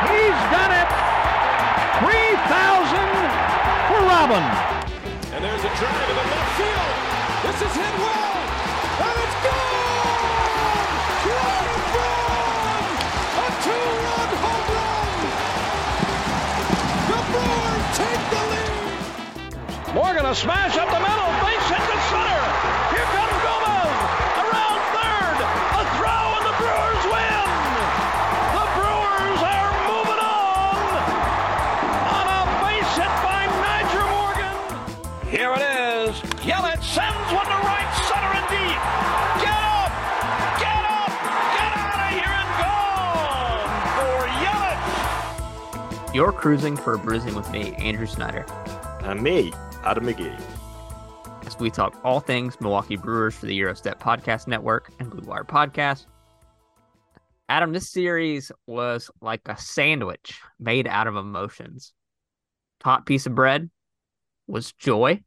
He's done it. 3,000 for Robin. And there's a drive in the left field. This is hit well, and it's gone! Ryan Braun! A two-run home run! The Brewers take the lead! Morgan a smash up the middle. Cruising for a bruising with me, Andrew Snyder, And me, Adam McGee. as we talk all things Milwaukee Brewers for the Gyro Step Podcast Network and Blue Wire Podcast. Adam, this series was like a sandwich made out of emotions. Top piece of bread was joy.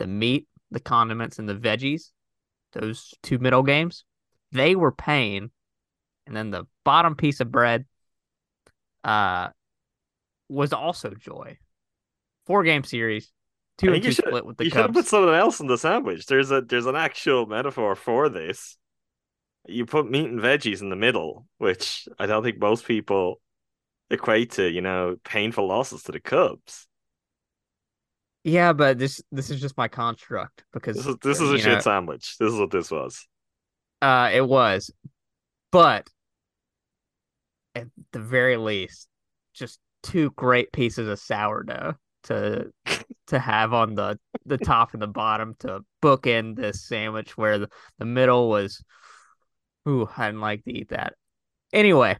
The meat, the condiments, and the veggies, those two middle games, they were pain. And then the bottom piece of bread uh, was also joy. Four game series, two and you two should, split with the you should have Cubs. put something else in the sandwich. There's a there's an actual metaphor for this. You put meat and veggies in the middle, which I don't think most people equate to, you know, painful losses to the Cubs. Yeah, but this this is just my construct because This is this is a you shit sandwich. This is what this was. Uh, it was, but at the very least, just two great pieces of sourdough to to have on the the top and the bottom to bookend this sandwich where the, the middle was. Ooh, I didn't like to eat that. Anyway,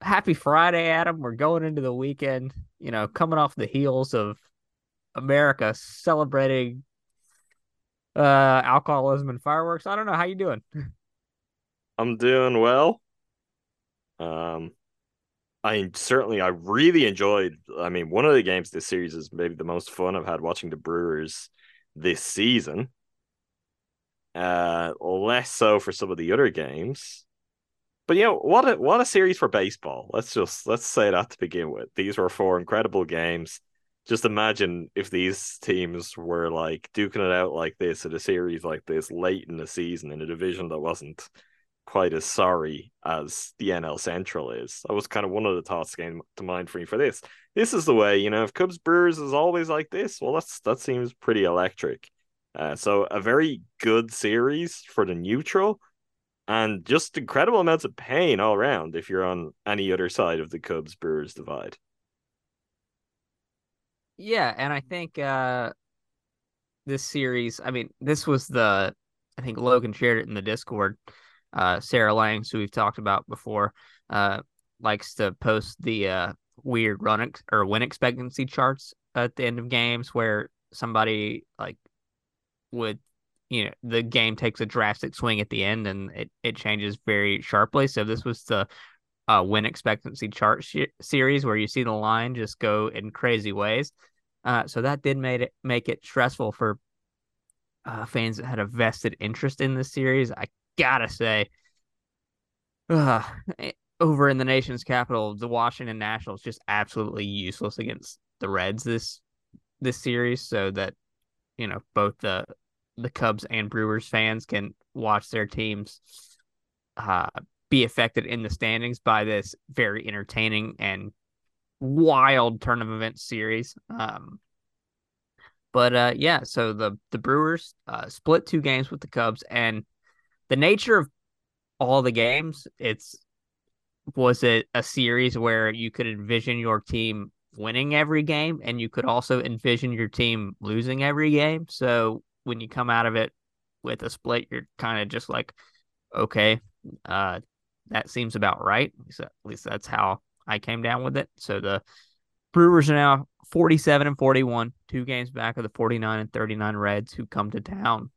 happy Friday, Adam. We're going into the weekend. You know, coming off the heels of America celebrating uh alcoholism and fireworks. I don't know how you doing. I'm doing well. Um, I certainly, I really enjoyed. I mean, one of the games this series is maybe the most fun I've had watching the Brewers this season. Uh, less so for some of the other games. But you know what? A, what a series for baseball. Let's just let's say that to begin with. These were four incredible games. Just imagine if these teams were like duking it out like this in a series like this late in the season in a division that wasn't quite as sorry as the NL Central is. That was kind of one of the thoughts came to mind for me for this. This is the way, you know, if Cubs Brewers is always like this, well, that's that seems pretty electric. Uh, so a very good series for the neutral, and just incredible amounts of pain all around if you're on any other side of the Cubs Brewers divide. Yeah, and I think uh this series, I mean, this was the I think Logan shared it in the Discord. Uh Sarah Langs, who we've talked about before, uh likes to post the uh weird run ex- or win expectancy charts at the end of games where somebody like would you know the game takes a drastic swing at the end and it, it changes very sharply. So this was the uh, win expectancy chart sh- series where you see the line just go in crazy ways. Uh, so that did make it make it stressful for uh, fans that had a vested interest in this series. I gotta say uh, over in the nation's capital the washington nationals just absolutely useless against the reds this this series so that you know both the the Cubs and Brewers fans can watch their teams uh, be affected in the standings by this very entertaining and wild turn of events series. Um, but uh, yeah, so the the Brewers uh, split two games with the Cubs, and the nature of all the games, it's was it a series where you could envision your team winning every game, and you could also envision your team losing every game. So when you come out of it with a split, you're kind of just like, okay, uh, that seems about right. Least, at least that's how I came down with it. So the Brewers are now 47 and 41, two games back of the 49 and 39 Reds who come to town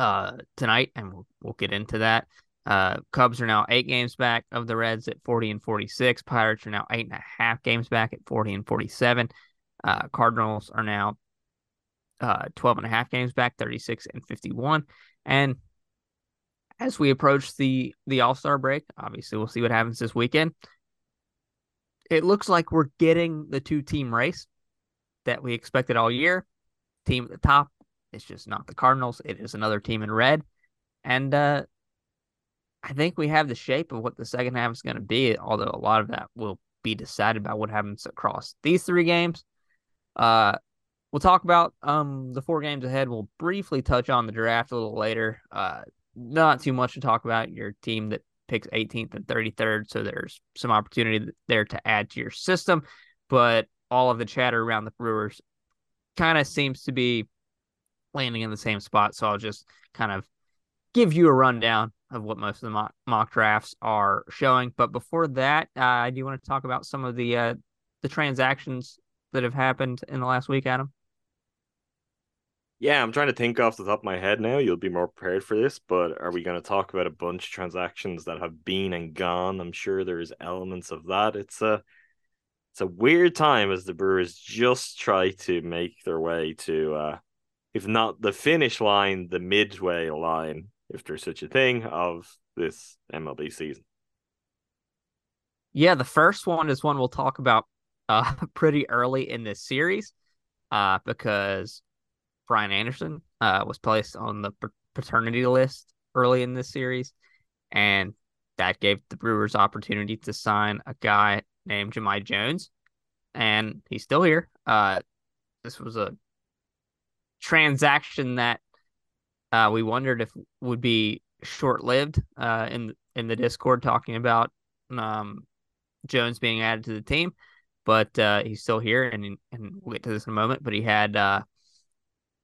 uh, tonight, and we'll, we'll get into that. Uh, Cubs are now eight games back of the Reds at 40 and 46. Pirates are now eight and a half games back at 40 and 47. Uh, Cardinals are now uh, 12 and a half games back, 36 and 51. And as we approach the the All-Star break, obviously we'll see what happens this weekend. It looks like we're getting the two-team race that we expected all year. Team at the top, it's just not the Cardinals, it is another team in red. And uh I think we have the shape of what the second half is going to be, although a lot of that will be decided by what happens across these three games. Uh We'll talk about um the four games ahead. We'll briefly touch on the draft a little later. Uh, not too much to talk about. Your team that picks 18th and 33rd, so there's some opportunity there to add to your system. But all of the chatter around the Brewers kind of seems to be landing in the same spot. So I'll just kind of give you a rundown of what most of the mock, mock drafts are showing. But before that, uh, I do want to talk about some of the uh, the transactions that have happened in the last week, Adam. Yeah, I'm trying to think off the top of my head now. You'll be more prepared for this, but are we going to talk about a bunch of transactions that have been and gone? I'm sure there's elements of that. It's a it's a weird time as the Brewers just try to make their way to uh if not the finish line, the midway line, if there's such a thing, of this MLB season. Yeah, the first one is one we'll talk about uh pretty early in this series. Uh because Brian Anderson uh, was placed on the paternity list early in this series, and that gave the Brewers opportunity to sign a guy named Jahmai Jones, and he's still here. Uh, this was a transaction that uh, we wondered if would be short lived. Uh, in in the Discord, talking about um, Jones being added to the team, but uh, he's still here, and and we'll get to this in a moment. But he had uh,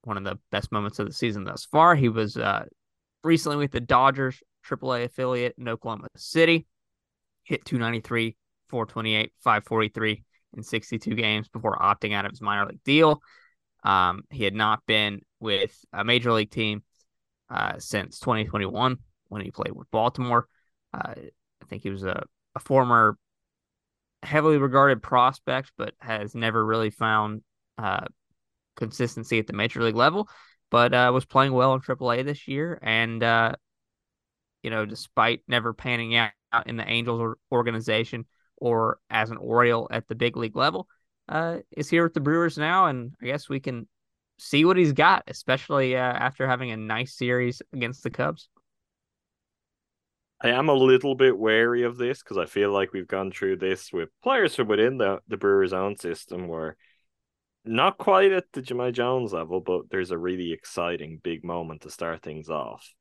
one of the best moments of the season thus far. He was uh, recently with the Dodgers AAA affiliate in Oklahoma City, hit 293, 428, 543 in 62 games before opting out of his minor league deal. Um, he had not been with a major league team uh, since 2021 when he played with Baltimore. Uh, I think he was a, a former heavily regarded prospect, but has never really found uh, consistency at the major league level, but uh, was playing well in AAA this year. And, uh, you know, despite never panning out in the Angels organization or as an Oriole at the big league level, uh, is here with the Brewers now. And I guess we can see what he's got, especially uh, after having a nice series against the Cubs. I am a little bit wary of this because I feel like we've gone through this with players from within the, the Brewers' own system where not quite at the Jahmai Jones level, but there's a really exciting big moment to start things off.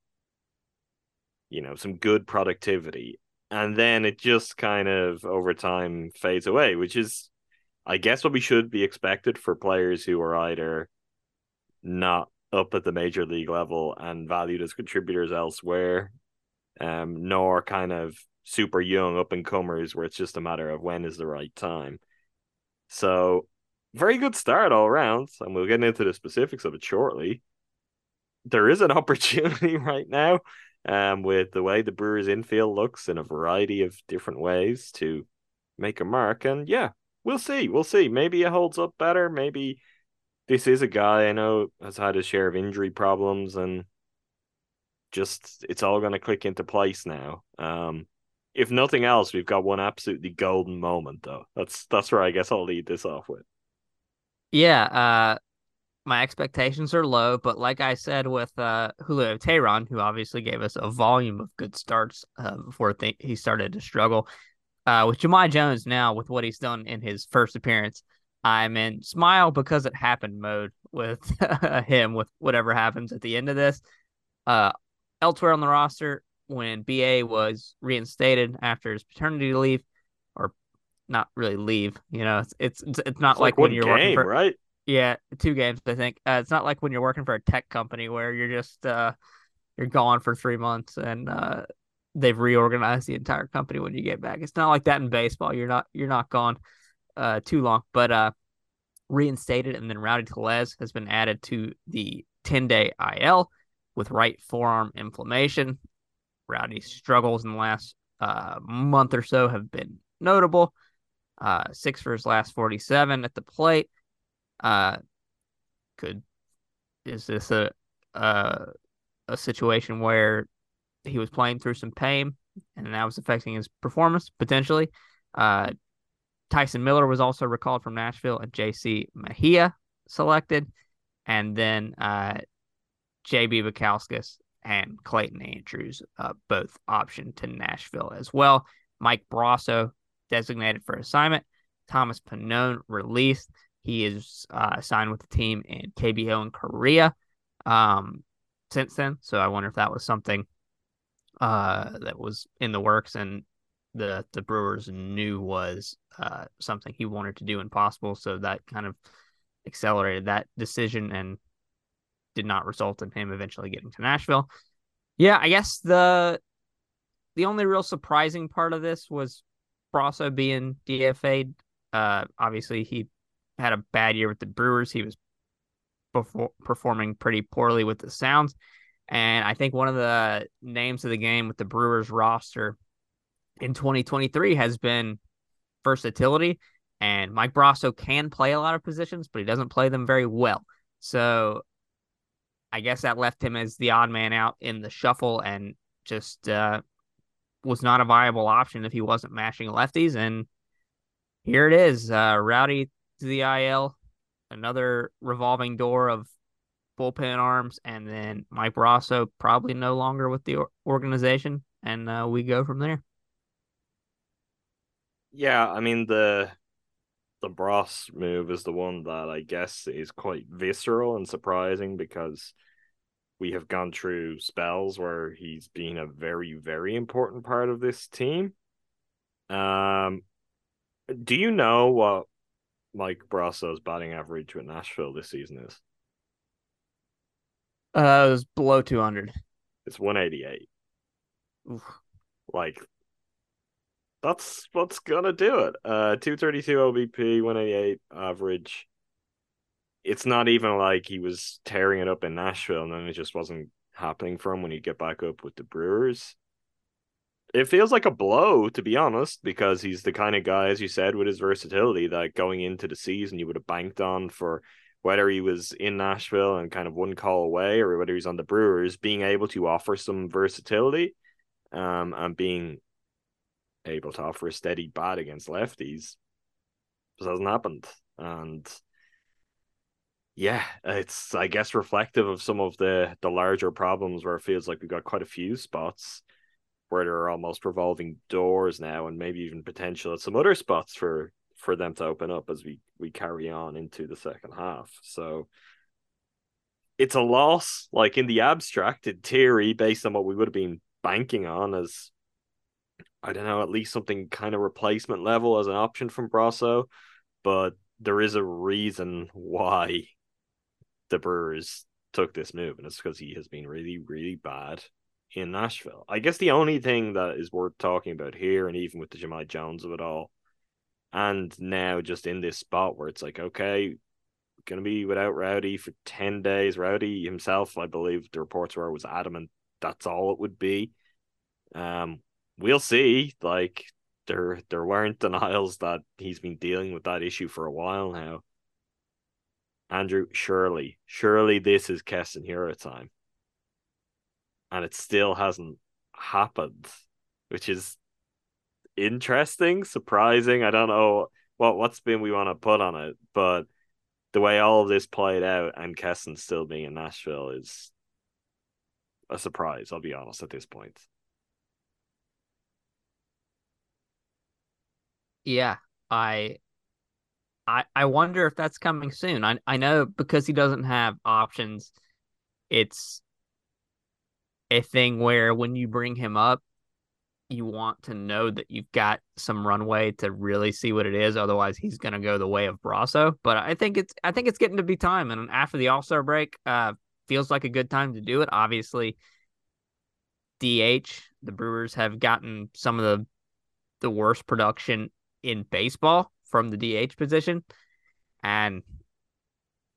You know, some good productivity. And then it just kind of over time fades away, which is, I guess, what we should be expected for players who are either not up at the major league level and valued as contributors elsewhere, um, nor kind of super young up and comers where it's just a matter of when is the right time. So very good start all around, and we'll get into the specifics of it shortly. There is an opportunity right now, um, with the way the Brewers infield looks in a variety of different ways to make a mark. And yeah, we'll see. We'll see. Maybe it holds up better. Maybe this is a guy I know has had his share of injury problems and just it's all going to click into place now. Um, if nothing else, we've got one absolutely golden moment though. That's that's where I guess I'll lead this off with. Yeah, uh, my expectations are low, but like I said with uh, Julio Teheran, who obviously gave us a volume of good starts uh, before th- he started to struggle, uh, with Jahmai Jones now, with what he's done in his first appearance, I'm in smile because it happened mode with him, with whatever happens at the end of this. Uh, elsewhere on the roster, when BA was reinstated after his paternity leave, or not really leave, you know, it's it's it's, it's not It's like, like when you're game, working for right? yeah, two games I think. Uh, it's not like when you're working for a tech company where you're just uh you're gone for three months and uh they've reorganized the entire company when you get back. It's not like that in baseball. You're not you're not gone uh too long, but uh reinstated and then Rowdy Tellez has been added to the 10 day IL with right forearm inflammation. Rowdy's struggles in the last uh month or so have been notable. Uh six for his last 47 at the plate. Uh could is this a uh a situation where he was playing through some pain and that was affecting his performance potentially. Uh, Tyson Miller was also recalled from Nashville and JC Mejia selected. And then uh, JB Bukauskas and Clayton Andrews uh, both optioned to Nashville as well. Mike Brosseau designated for assignment. Thomas Pannone released. He is uh, signed with the team in KBO in Korea um, since then. So I wonder if that was something uh, that was in the works and the the Brewers knew was uh, something he wanted to do and possible. So that kind of accelerated that decision and did not result in him eventually getting to Nashville. Yeah, I guess the the only real surprising part of this was Brosseau being DFA'd. Uh, obviously, he had a bad year with the Brewers. He was before performing pretty poorly with the Sounds. And I think one of the names of the game with the Brewers roster in 2023 has been versatility. And Mike Brosseau can play a lot of positions, but he doesn't play them very well. So I guess that left him as the odd man out in the shuffle and just uh, was not a viable option if he wasn't mashing lefties. And here it is uh, Rowdy to the IL, another revolving door of bullpen arms, and then Mike Brosseau probably no longer with the organization, and uh, we go from there. Yeah, I mean the the Bros move is the one that I guess is quite visceral and surprising because we have gone through spells where he's been a very, very important part of this team. Um, do you know what Mike Brosseau's batting average with Nashville this season is? Uh, it was below 200. It's 188. Oof. Like that's what's gonna do it. Uh 232 OBP, 188 average. It's not even like he was tearing it up in Nashville and then it just wasn't happening for him when you get back up with the Brewers. It feels like a blow, to be honest, because he's the kind of guy, as you said, with his versatility that going into the season you would have banked on for whether he was in Nashville and kind of one call away or whether he's on the Brewers, being able to offer some versatility um, and being able to offer a steady bat against lefties just hasn't happened. And yeah, it's I guess reflective of some of the the larger problems where it feels like we've got quite a few spots where there are almost revolving doors now and maybe even potential at some other spots for for them to open up as we we carry on into the second half. So it's a loss, like in the abstract, in theory, based on what we would have been banking on as I don't know, at least something kind of replacement level as an option from Brosseau. But there is a reason why the Brewers took this move, and it's because he has been really, really bad in Nashville. I guess the only thing that is worth talking about here, and even with the Jahmai Jones of it all, and now just in this spot where it's like, okay, going to be without Rowdy for 10 days. Rowdy himself, I believe the reports were, was adamant that's all it would be. Um, we'll see. Like, there, there weren't denials that he's been dealing with that issue for a while now. Andrew, surely, surely this is Keston Hiura time. And it still hasn't happened, which is interesting, surprising. I don't know what what spin we want to put on it, but the way all of this played out and Keston still being in Nashville is a surprise, I'll be honest at this point. Yeah, I I I wonder if that's coming soon. I I know because he doesn't have options, it's a thing where when you bring him up, you want to know that you've got some runway to really see what it is. Otherwise, he's going to go the way of Brosseau. But I think it's I think it's getting to be time. And after the All Star break, uh, feels like a good time to do it. Obviously, DH the Brewers have gotten some of the the worst production in baseball from the DH position, and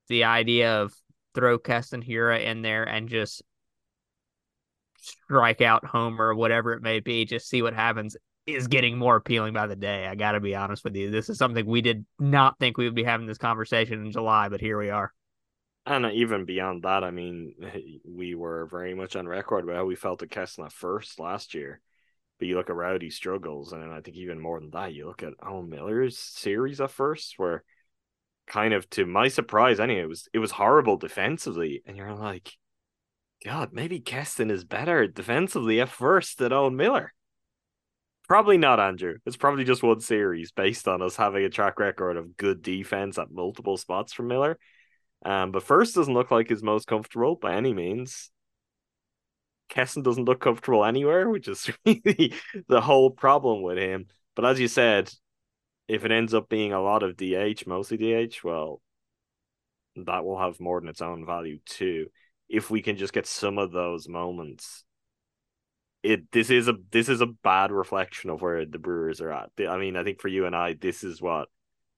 the idea of throw Keston Hiura in there and just strike out Homer whatever it may be, just see what happens is getting more appealing by the day. I got to be honest with you. This is something we did not think we would be having this conversation in July, but here we are. And even beyond that, I mean, we were very much on record about how we felt at at first last year. But you look at Rowdy struggles, and I think even more than that, you look at Owen Miller's series at first, where kind of to my surprise, anyway, it was it was horrible defensively, and you're like, God, maybe Keston is better defensively at first than Owen Miller. Probably not, Andrew. It's probably just one series based on us having a track record of good defense at multiple spots from Miller. Um, but first doesn't look like his most comfortable by any means. Keston doesn't look comfortable anywhere, which is really the whole problem with him. But as you said, if it ends up being a lot of DH, mostly DH, well, that will have more than its own value too if we can just get some of those moments it this is a this is a bad reflection of where the Brewers are at. I mean, I think for you and I, this is what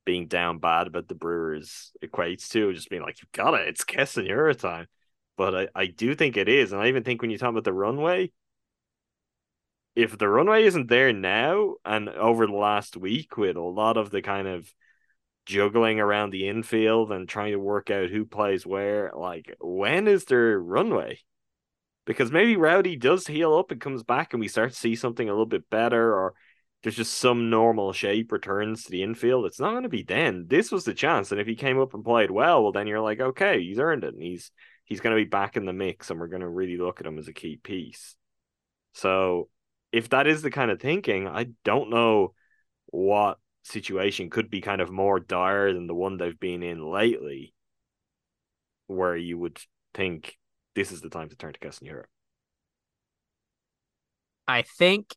being down bad about the Brewers equates to, just being like, you got it, it's Keston Hiura time. But I, I do think it is, and I even think when you talk about the runway, if the runway isn't there now and over the last week with a lot of the kind of juggling around the infield and trying to work out who plays where. Like, when is their runway? Because maybe Rowdy does heal up and comes back and we start to see something a little bit better, or there's just some normal shape returns to the infield. It's not going to be then. This was the chance. And if he came up and played well, well, then you're like, okay, he's earned it. And he's he's going to be back in the mix and we're going to really look at him as a key piece. So if that is the kind of thinking, I don't know what situation could be kind of more dire than the one they've been in lately, where you would think this is the time to turn to Keston Hiura. I think,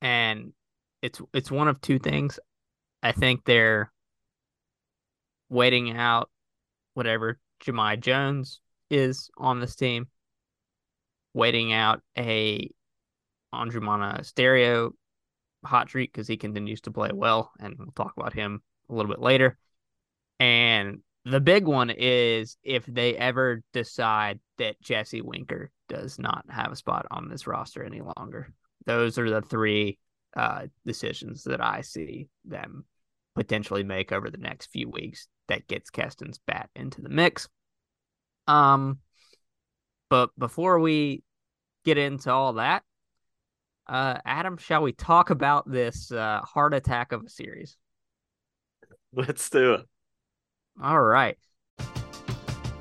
and it's it's one of two things. I think they're waiting out whatever Jahmai Jones is on this team, waiting out a Andruw Monasterio hot streak because he continues to play well, and we'll talk about him a little bit later. And the big one is if they ever decide that Jesse Winker does not have a spot on this roster any longer. Those are the three uh, decisions that I see them potentially make over the next few weeks that gets Keston's bat into the mix. Um, but before we get into all that, uh, Adam, shall we talk about this uh, heart attack of a series? Let's do it. All right.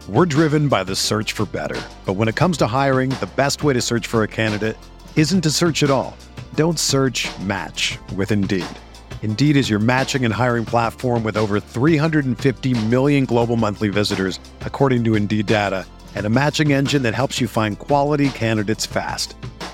We're driven by the search for better. But when it comes to hiring, the best way to search for a candidate isn't to search at all. Don't search match with Indeed. Indeed is your matching and hiring platform with over 350 million global monthly visitors, according to Indeed data, and a matching engine that helps you find quality candidates fast.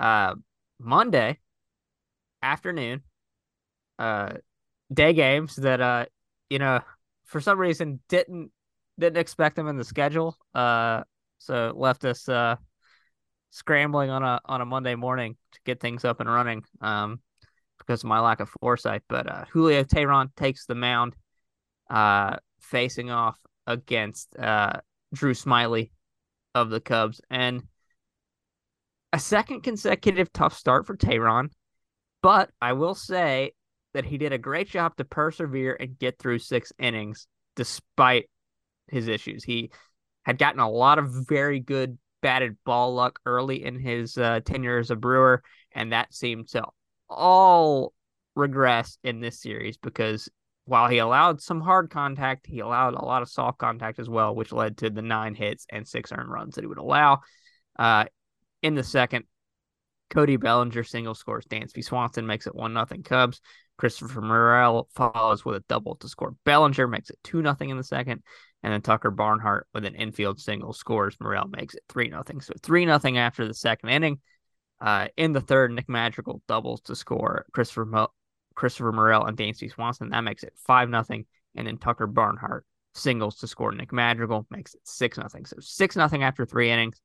Uh Monday afternoon uh day games that uh you know for some reason didn't didn't expect them in the schedule uh so left us uh scrambling on a on a Monday morning to get things up and running um because of my lack of foresight but uh Julio Teheran takes the mound uh facing off against uh Drew Smyly of the Cubs and a second consecutive tough start for Teheran, but I will say that he did a great job to persevere and get through six innings despite his issues. He had gotten a lot of very good batted ball luck early in his uh, tenure as a Brewer, and that seemed to all regress in this series because while he allowed some hard contact, he allowed a lot of soft contact as well, which led to the nine hits and six earned runs that he would allow. Uh, in the second, Cody Bellinger single scores. Dansby Swanson makes it one nothing Cubs. Christopher Morel follows with a double to score. Bellinger makes it two nothing in the second, and then Tucker Barnhart with an infield single scores. Morel makes it three nothing. So three nothing after the second inning. Uh, in the third, Nick Madrigal doubles to score. Christopher Mo- Christopher Morel and Dansby Swanson that makes it five nothing, and then Tucker Barnhart singles to score. Nick Madrigal makes it six nothing. So six nothing after three innings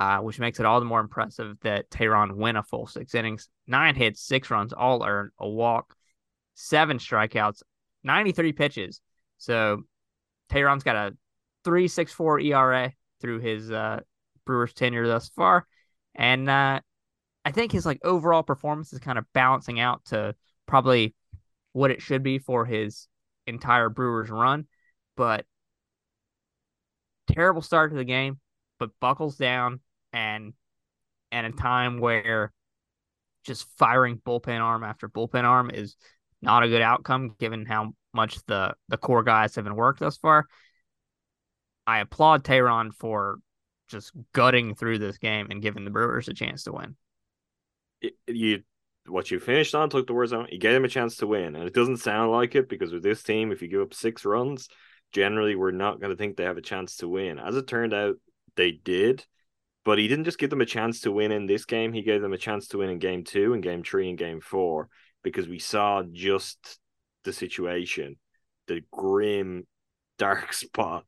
uh, which makes it all the more impressive that Teheran win a full six innings, nine hits, six runs, all earned, a walk, seven strikeouts, 93 pitches. So Teheran's got a 3.64 ERA through his uh, Brewers tenure thus far, and uh, I think his like overall performance is kind of balancing out to probably what it should be for his entire Brewers run, but terrible start to the game but buckles down and and a time where just firing bullpen arm after bullpen arm is not a good outcome given how much the the core guys have been worked thus far. I applaud Teheran for just gutting through this game and giving the Brewers a chance to win. It, you what you finished on took the words out. You gave them a chance to win, and it doesn't sound like it because with this team, if you give up six runs, generally we're not going to think they have a chance to win. As it turned out, they did, but he didn't just give them a chance to win in this game. He gave them a chance to win in game two and game three and game four because we saw just the situation, the grim, dark spot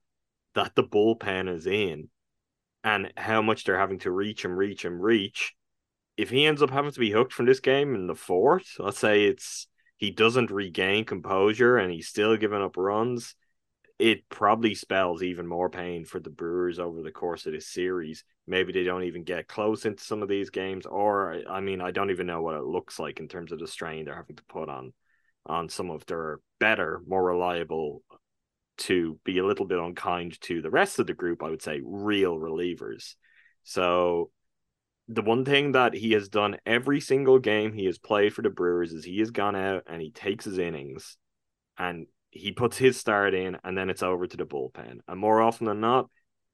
that the bullpen is in, and how much they're having to reach and reach and reach. If he ends up having to be hooked from this game in the fourth, let's say it's he doesn't regain composure and he's still giving up runs it probably spells even more pain for the Brewers over the course of this series. Maybe they don't even get close into some of these games, or I mean, I don't even know what it looks like in terms of the strain they're having to put on on some of their better, more reliable, to be a little bit unkind to the rest of the group. I would say real relievers. So the one thing that he has done every single game he has played for the Brewers is he has gone out and he takes his innings and he puts his start in and then it's over to the bullpen. And more often than not,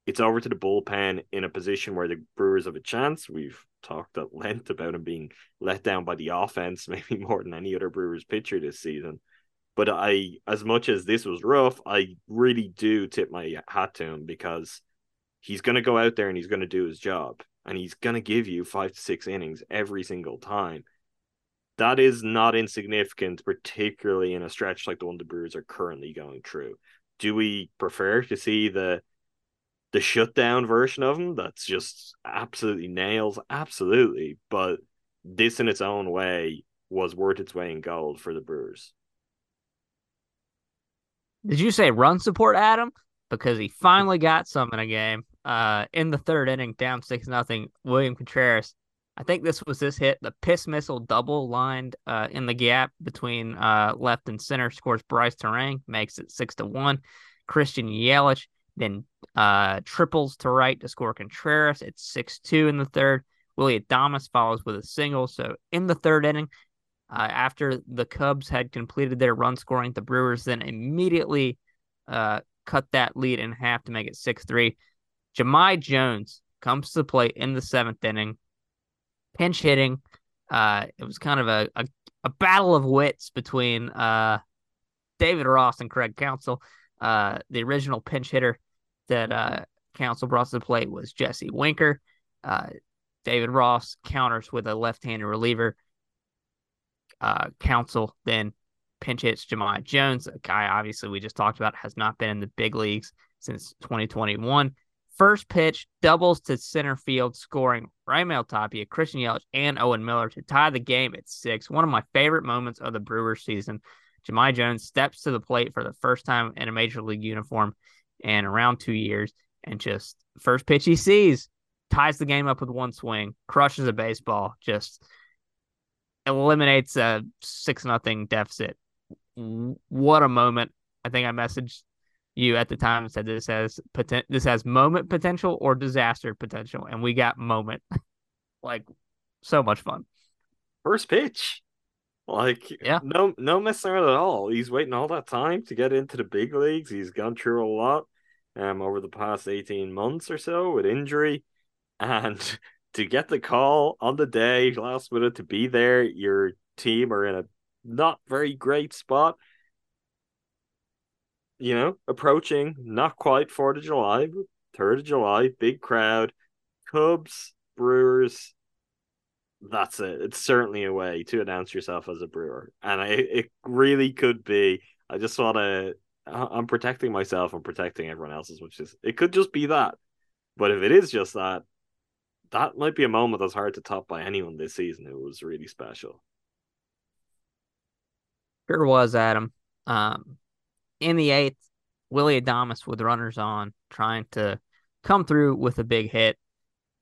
it's over to the bullpen in a position where the Brewers have a chance. We've talked at length about him being let down by the offense, maybe more than any other Brewers pitcher this season. But I, as much as this was rough, I really do tip my hat to him because he's going to go out there and he's going to do his job and he's going to give you five to six innings every single time that is not insignificant, particularly in a stretch like the one the Brewers are currently going through. Do we prefer to see the the shutdown version of him that's just absolutely nails, absolutely. But this in its own way was worth its weight in gold for the Brewers. Did you say run support, Adam? Because he finally got some in a game. Uh, in the third inning, down six nothing. William Contreras. I think this was this hit. The piss missile double lined uh, in the gap between uh, left and center scores Brice Turang, makes it six to one. Christian Yelich then uh, triples to right to score Contreras. It's 6 2 in the third. Willy Adames follows with a single. So in the third inning, uh, after the Cubs had completed their run scoring, the Brewers then immediately uh, cut that lead in half to make it 6 3. Jahmai Jones comes to plate in the seventh inning, pinch hitting. Uh, it was kind of a, a, a battle of wits between uh, David Ross and Craig Counsell. Uh, the original pinch hitter that uh, Counsell brought to the plate was Jesse Winker. Uh, David Ross counters with a left-handed reliever. Uh, Counsell then pinch hits Jahmai Jones, a guy obviously we just talked about has not been in the big leagues since 2021. First pitch doubles to center field, scoring Raimel Tapia, Christian Yelich, and Owen Miller to tie the game at six. One of my favorite moments of the Brewers season. Jahmai Jones steps to the plate for the first time in a major league uniform and around two years, and just first pitch he sees ties the game up with one swing, crushes a baseball, just eliminates a six nothing deficit. What a moment! I think I messaged you at the time said this has poten- this has moment potential or disaster potential, and we got moment. like so much fun. First pitch. Like yeah, no no messing around at all. He's waiting all that time to get into the big leagues. He's gone through a lot um over the past 18 months or so with injury. And to get the call on the day last minute to be there, your team are in a not very great spot. You know, approaching not quite 4th of July, but 3rd of July, big crowd, Cubs, Brewers, that's it. It's certainly a way to announce yourself as a brewer, and I, it really could be. I just want to. I'm protecting myself and protecting everyone else's, which is, it could just be that. But if it is just that, that might be a moment that's hard to top by anyone this season. It was really special. Sure was, Adam. Um, in the eighth, Willy Adames with runners on, trying to come through with a big hit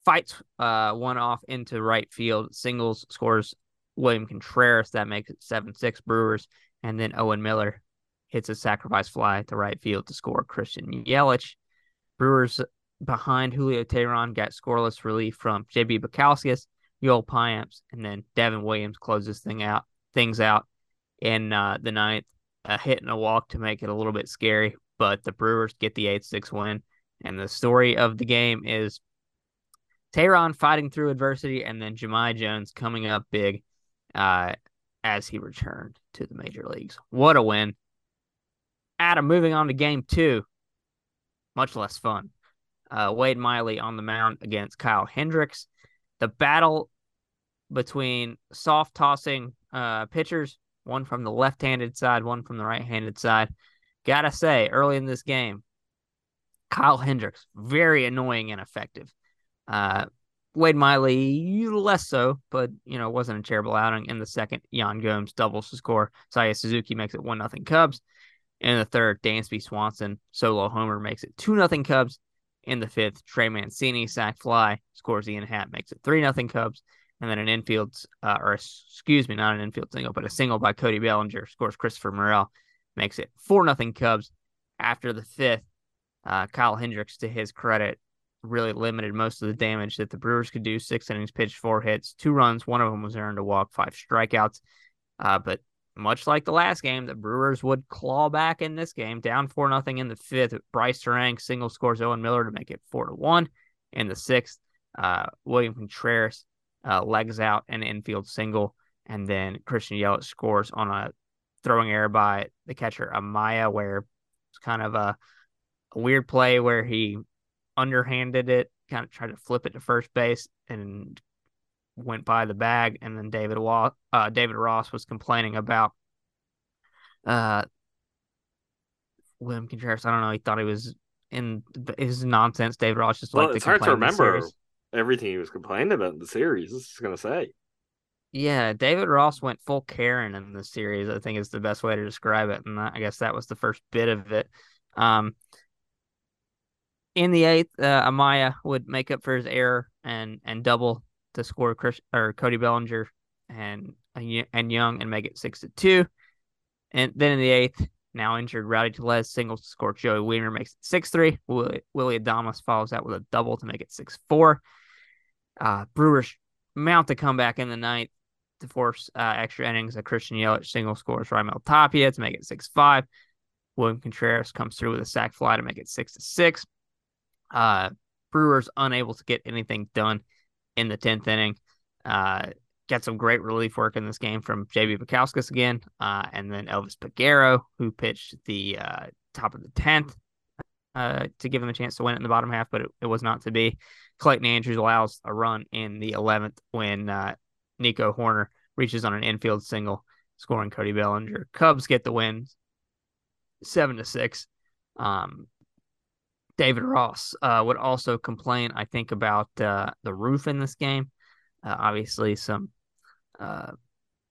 fights uh, one off into right field. Singles scores William Contreras. That makes it 7 6 Brewers. And then Owen Miller hits a sacrifice fly to right field to score Christian Yelich. Brewers behind Julio Teheran got scoreless relief from JB Bukauskas, Yoel Payamps, and then Devin Williams closes thing out things out in uh, the ninth. A hit and a walk to make it a little bit scary, but the Brewers get the 8 6 win. And the story of the game is Teheran fighting through adversity, and then Jahmai Jones coming up big uh, as he returned to the major leagues. What a win. Adam, moving on to game two, much less fun. Uh, Wade Miley on the mound against Kyle Hendricks. The battle between soft tossing uh, pitchers, one from the left handed side, one from the right handed side. Gotta say, early in this game, Kyle Hendricks, very annoying and effective. Uh, Wade Miley, less so, but you know, wasn't a terrible outing. In the second, Yan Gomes doubles the score. Seiya Suzuki makes it one nothing Cubs. In the third, Dansby Swanson solo homer makes it two nothing Cubs. In the fifth, Trey Mancini sac fly scores Ian Happ makes it three nothing Cubs. And then an infield, uh, or excuse me, not an infield single, but a single by Cody Bellinger scores Christopher Morel, makes it four nothing Cubs. After the fifth, uh, Kyle Hendricks, to his credit, really limited most of the damage that the Brewers could do. Six innings pitched, four hits, two runs. One of them was earned a walk, five strikeouts. Uh, but much like the last game, the Brewers would claw back in this game, down four nothing in the fifth. Brice Turang single scores Owen Miller to make it four to one. In the sixth, uh, William Contreras uh, legs out an infield single, and then Christian Yelich scores on a throwing error by the catcher Amaya, where it's kind of a, a weird play where he underhanded it, kind of tried to flip it to first base and went by the bag. And then David Wa- uh, David Ross was complaining about uh, William Contreras. I don't know. He thought he was in his nonsense. David Ross just Well, like it's hard to remember. Everything he was complaining about in the series. This is gonna say. Yeah, David Ross went full Karen in the series. I think is the best way to describe it, and I guess that was the first bit of it. Um, in the eighth, uh, Amaya would make up for his error and and double to score Chris or Cody Bellinger and and Young and make it six to two. And then in the eighth, now injured Rowdy Tellez singles to score Joey Wiemer makes it six three. Willy Adames follows that with a double to make it six four. Uh, Brewers mount the comeback in the ninth to force uh, extra innings. A Christian Yelich single scores Raimel Tapia to make it six five. William Contreras comes through with a sac fly to make it six to six. Uh, Brewers unable to get anything done in the tenth inning. Uh, got some great relief work in this game from JB Bukauskas again, uh, and then Elvis Peguero, who pitched the uh, top of the tenth uh, to give him a chance to win it in the bottom half, but it, it was not to be. Clayton Andrews allows a run in the eleventh when uh, Nico Hoerner reaches on an infield single, scoring Cody Bellinger. Cubs get the win, seven to six. Um, David Ross uh, would also complain, I think, about uh, the roof in this game. Uh, obviously, some, uh,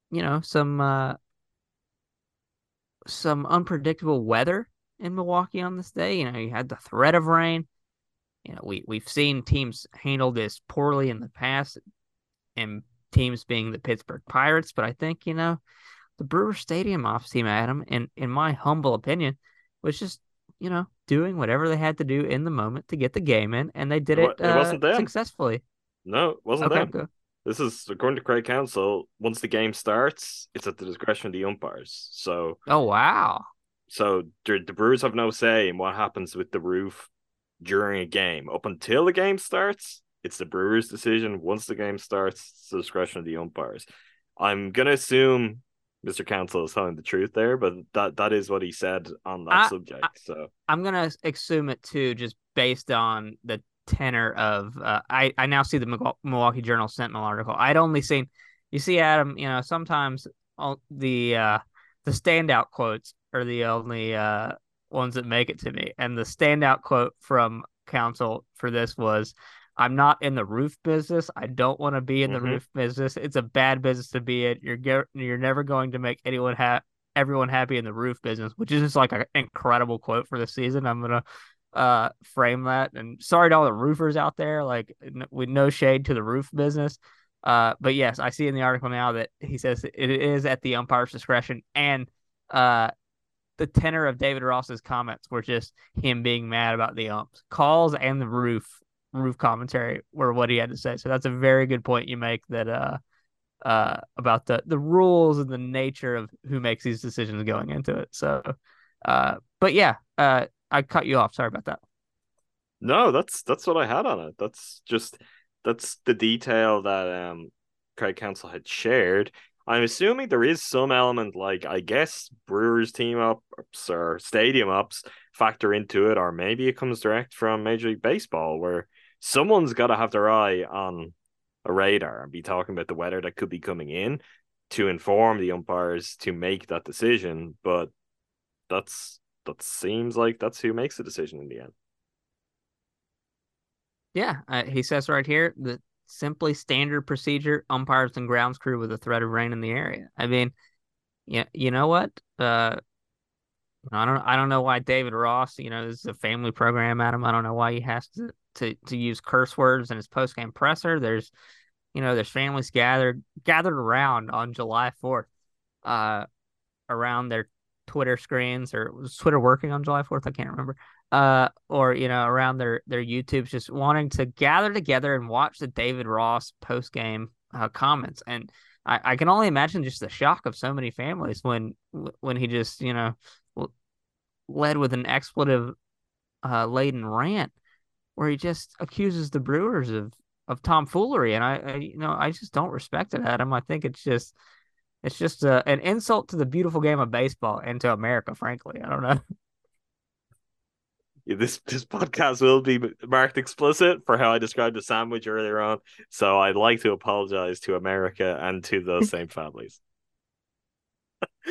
you know, some uh, some unpredictable weather in Milwaukee on this day. You know, you had the threat of rain. You know, we we've seen teams handle this poorly in the past, and teams being the Pittsburgh Pirates. But I think you know, the Brewer Stadium off team, Adam, in in my humble opinion, was just you know doing whatever they had to do in the moment to get the game in, and they did It it, it wasn't uh, them. successfully. No, it wasn't Okay, them. This is according to Craig Counsell. Once the game starts, it's at the discretion of the umpires. So, Oh wow. so the Brewers have no say in what happens with the roof during a game. Up until the game starts, it's the Brewers' decision. Once the game starts, it's the discretion of the umpires. I'm gonna assume Mr. Counsell is telling the truth there, but that that is what he said on that I- subject. so I'm gonna assume it too, just based on the tenor of. Uh, I I now see the Milwaukee Journal Sentinel article. I'd only seen. You see, Adam. You know, sometimes all the uh, the standout quotes are the only uh, ones that make it to me, and the standout quote from Counsell for this was. I'm not in the roof business. I don't want to be in the Mhm. roof business. It's a bad business to be in. You're ge- you're never going to make anyone ha- everyone happy in the roof business, which is just like an incredible quote for the season. I'm gonna uh frame that. And sorry to all the roofers out there, like n- with no shade to the roof business. Uh, but yes, I see in the article now that he says it is at the umpire's discretion, and uh, the tenor of David Ross's comments were just him being mad about the umps, calls, and the roof roof commentary were what he had to say. So that's a very good point you make that uh uh about the the rules and the nature of who makes these decisions going into it. So uh but yeah, uh I cut you off. Sorry about that. No, that's that's what I had on it. That's just that's the detail that um Craig Counsell had shared. I'm assuming there is some element like I guess Brewers team ups or stadium ups factor into it, or maybe it comes direct from Major League Baseball where someone's gotta have their eye on a radar and be talking about the weather that could be coming in to inform the umpires to make that decision. But that's that seems like that's who makes the decision in the end. Yeah, uh, he says right here that simply standard procedure umpires and grounds crew with a threat of rain in the area. I mean, yeah, you know what? Uh, I don't, I don't know why David Ross. You know, this is a family program, Adam. I don't know why he has to to to use curse words in his post game presser. There's, you know, there's families gathered gathered around on July Fourth, uh, around their Twitter screens or was Twitter working on July Fourth? I can't remember uh, or you know, around their their YouTubes, just wanting to gather together and watch the David Ross post game uh, comments, and I, I can only imagine just the shock of so many families when when he just you know led with an expletive uh, laden rant where he just accuses the Brewers of of tomfoolery, and I, I you know I just don't respect it, Adam. I think it's just it's just a, an insult to the beautiful game of baseball and to America, frankly. I don't know. This this podcast will be marked explicit for how I described the sandwich earlier on. So I'd like to apologize to America and to those same families.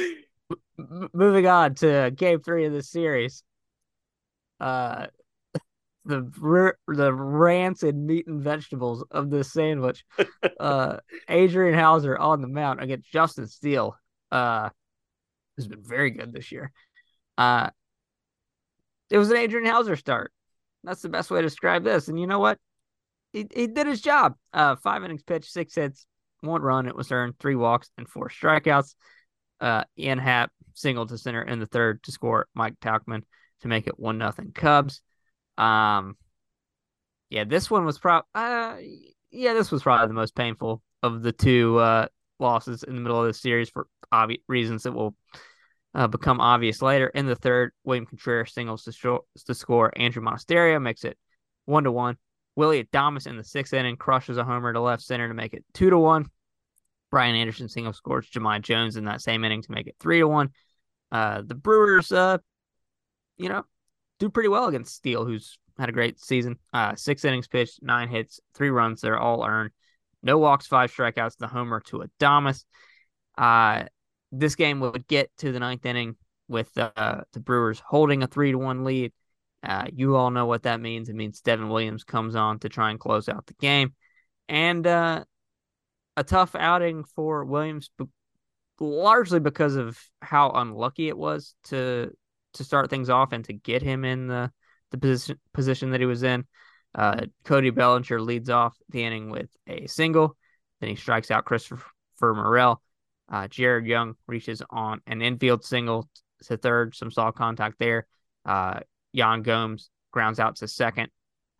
Moving on to game three of the series. Uh, the the rancid meat and vegetables of this sandwich. uh, Adrian Houser on the mound against Justin Steele. Uh, has been very good this year. Uh, it was an Adrian Houser start. That's the best way to describe this. And you know what? He, he did his job. Uh, five innings pitched, six hits, one run. It was earned, three walks, and four strikeouts. Uh, Ian Happ single to center in the third to score Mike Tauchman to make it one nothing Cubs. Um, yeah, this one was probably uh, yeah, this was probably the most painful of the two uh losses in the middle of the series for obvious reasons that will uh, become obvious later. In the third, William Contreras singles to, show, to score. Andruw Monasterio makes it one to one. Willy Adames in the sixth inning crushes a homer to left center to make it two to one. Brian Anderson single scores Jahmai Jones in that same inning to make it three to one. Uh, the Brewers, uh, you know, do pretty well against Steele, who's had a great season. Uh, six innings pitched, nine hits, three runs. They're all earned. No walks, five strikeouts. The homer to Adames. Uh, this game would get to the ninth inning with uh, the Brewers holding a three to one lead. Uh, you all know what that means. It means Devin Williams comes on to try and close out the game, and uh, a tough outing for Williams, largely because of how unlucky it was to to start things off and to get him in the the position position that he was in. Uh, Cody Bellinger leads off the inning with a single. Then he strikes out Christopher Morel. Uh, Jared Young reaches on an infield single to third, some saw contact there. Uh, Yan Gomes grounds out to second.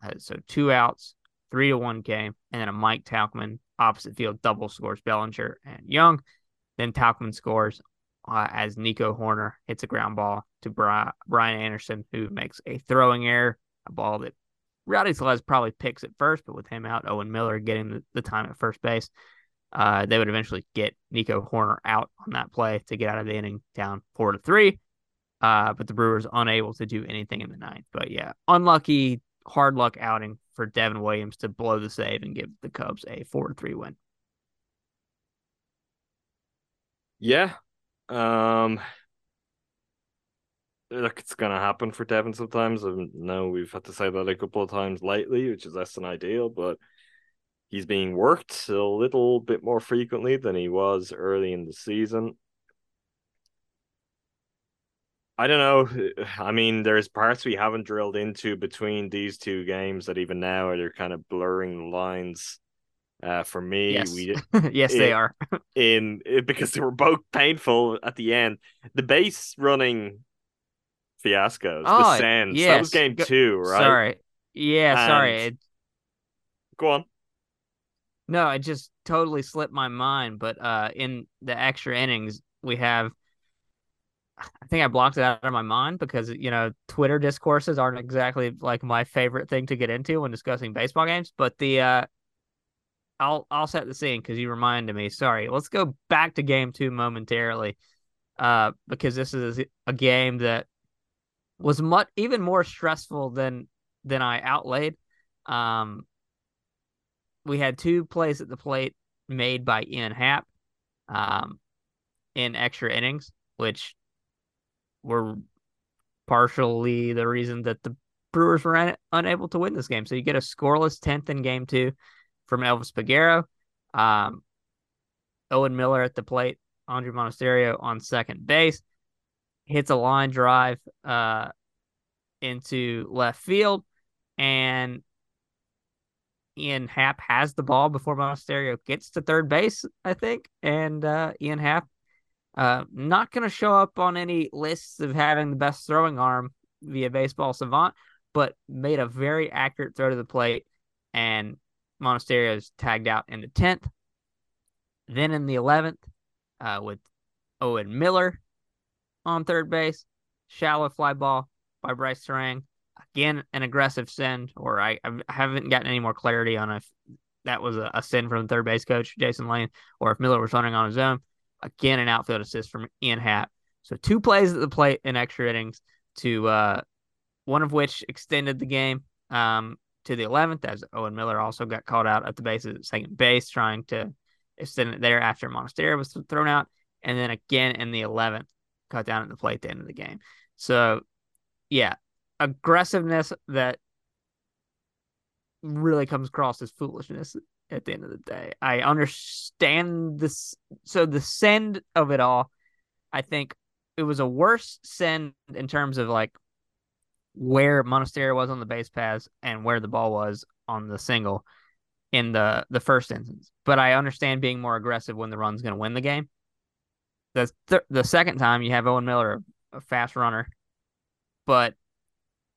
Uh, so two outs, three to one game, and then a Mike Tauchman opposite field double scores Bellinger and Young. Then Tauchman scores uh, as Nico Hoerner hits a ground ball to Brian Anderson, who makes a throwing error, a ball that Rowdy Tellez probably picks at first, but with him out, Owen Miller getting the, the time at first base, uh, they would eventually get Nico Hoerner out on that play to get out of the inning down four to three. Uh, but the Brewers unable to do anything in the ninth. But yeah, unlucky, hard luck outing for Devin Williams to blow the save and give the Cubs a four to three win. Yeah. Um look, it's gonna happen for Devin sometimes. I know we've had to say that a couple of times lately, which is less than ideal, but he's being worked a little bit more frequently than he was early in the season. I don't know. I mean, there's parts we haven't drilled into between these two games that even now are kind of blurring the lines. Uh, for me, yes, we yes, in, they are in because they were both painful at the end. The base running fiascos, oh, the Sens. Yes. That was game two, right? Sorry, yeah, and... sorry. Go on. No, it just totally slipped my mind. But uh, in the extra innings, we have. I think I blocked it out of my mind because you know Twitter discourses aren't exactly like my favorite thing to get into when discussing baseball games. But the uh, I'll I'll set the scene because you reminded me. Sorry, let's go back to game two momentarily, uh, because this is a game that was much even more stressful than than I outlaid. Um, we had two plays at the plate made by Ian Happ um, in extra innings, which were partially the reason that the Brewers were un- unable to win this game. So you get a scoreless 10th in game two from Elvis Peguero. Um, Owen Miller at the plate, Andruw Monasterio on second base, hits a line drive uh, into left field, and Ian Happ has the ball before Monasterio gets to third base, I think. And uh, Ian Happ, uh, not going to show up on any lists of having the best throwing arm via Baseball Savant, but made a very accurate throw to the plate. And Monasterio's tagged out in the 10th. Then in the 11th, uh, with Owen Miller on third base, shallow fly ball by Brice Turang again an aggressive send, or I, I haven't gotten any more clarity on if that was a, a send from third base coach Jason Lane, or if Miller was running on his own. Again, an outfield assist from Ian Happ. So two plays at the plate in extra innings, to uh, one of which extended the game um, to the 11th, as Owen Miller also got called out at the base at second base, trying to extend it there after Monasterio was thrown out, and then again in the 11th, cut down at the plate at the end of the game. So, yeah, aggressiveness that really comes across as foolishness at the end of the day. I understand this. So the send of it all, I think it was a worse send in terms of like where Monasterio was on the base pass and where the ball was on the single in the the first instance. But I understand being more aggressive when the run's going to win the game. The th- the second time you have Owen Miller, a fast runner, but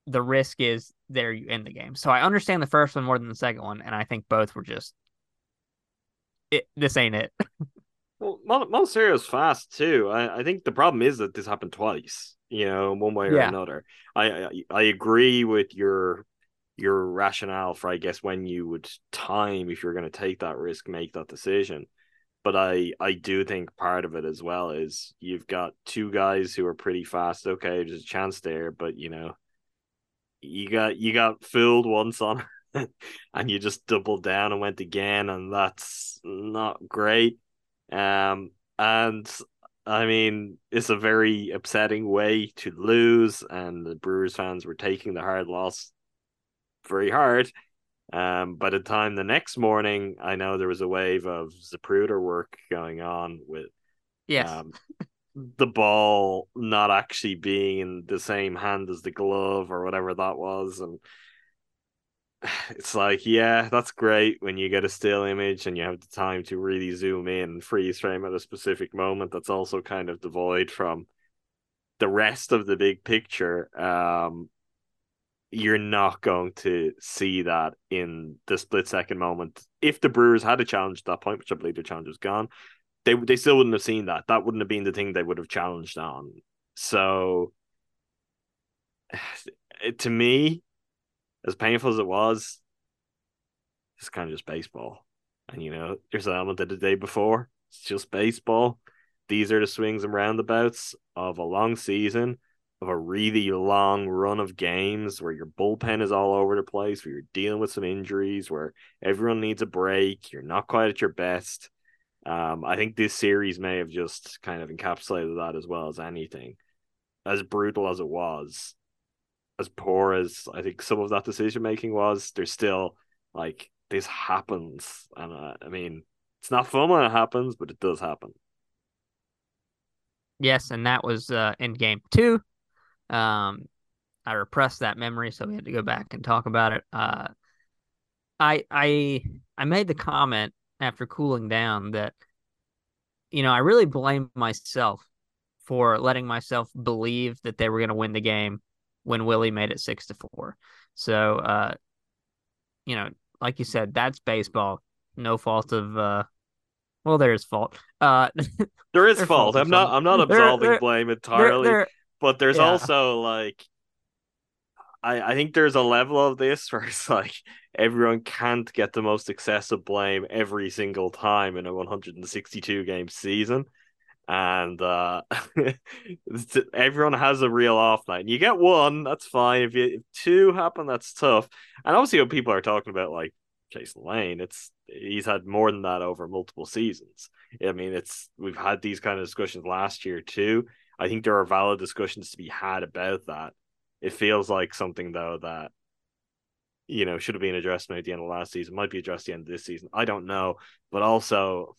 the risk is there you end the game. So I understand the first one more than the second one, and I think both were just it. This ain't it. well, Monasterio's fast too. I, I think the problem is that this happened twice. You know, one way or Yeah. another. I, I I agree with your your rationale for I guess when you would time if you're going to take that risk, make that decision. But I I do think part of it as well is you've got two guys who are pretty fast. Okay, there's a chance there, but you know, you got you got fooled once on and you just doubled down and went again, and that's not great. Um, and I mean, it's a very upsetting way to lose, and the Brewers fans were taking the hard loss very hard. Um, by the time the next morning, I know there was a wave of Zapruder work going on with yes. um, the ball not actually being in the same hand as the glove or whatever that was, and it's like, yeah, that's great when you get a still image and you have the time to really zoom in and freeze frame at a specific moment. That's also kind of devoid from the rest of the big picture. Um, you're not going to see that in the split second moment. If the Brewers had a challenge at that point, which I believe the challenge was gone, they they still wouldn't have seen that. That wouldn't have been the thing they would have challenged on. So, it, to me, as painful as it was, it's kind of just baseball. And you know, there's an element of the day before. It's just baseball. These are the swings and roundabouts of a long season, of a really long run of games where your bullpen is all over the place, where you're dealing with some injuries, where everyone needs a break. You're not quite at your best. Um, I think this series may have just kind of encapsulated that as well as anything. As brutal as it was, as poor as I think some of that decision making was, there's still like this happens, and uh, I mean, it's not fun when it happens, but it does happen. Yes, and that was uh, in game two. Um, I repressed that memory, so we had to go back and talk about it. Uh, I I I made the comment after cooling down that you know I really blame myself for letting myself believe that they were going to win the game when Willie made it six to four. So, uh, you know, like you said, that's baseball. No fault of uh, well, there is fault. Uh, There is fault. fault I'm not. I'm not absolving blame entirely. there, but there's Yeah. also like I, I think there's a level of this where it's like everyone can't get the most excessive blame every single time in a 162 game season. And uh everyone has a real off night. And you get one, that's fine. If you if two happen, that's tough. And obviously when people are talking about like Jason Lane, it's he's had more than that over multiple seasons. I mean, it's we've had these kind of discussions last year too. I think there are valid discussions to be had about that. It feels like something though that you know should have been addressed maybe at the end of last season, might be addressed at the end of this season. I don't know, but also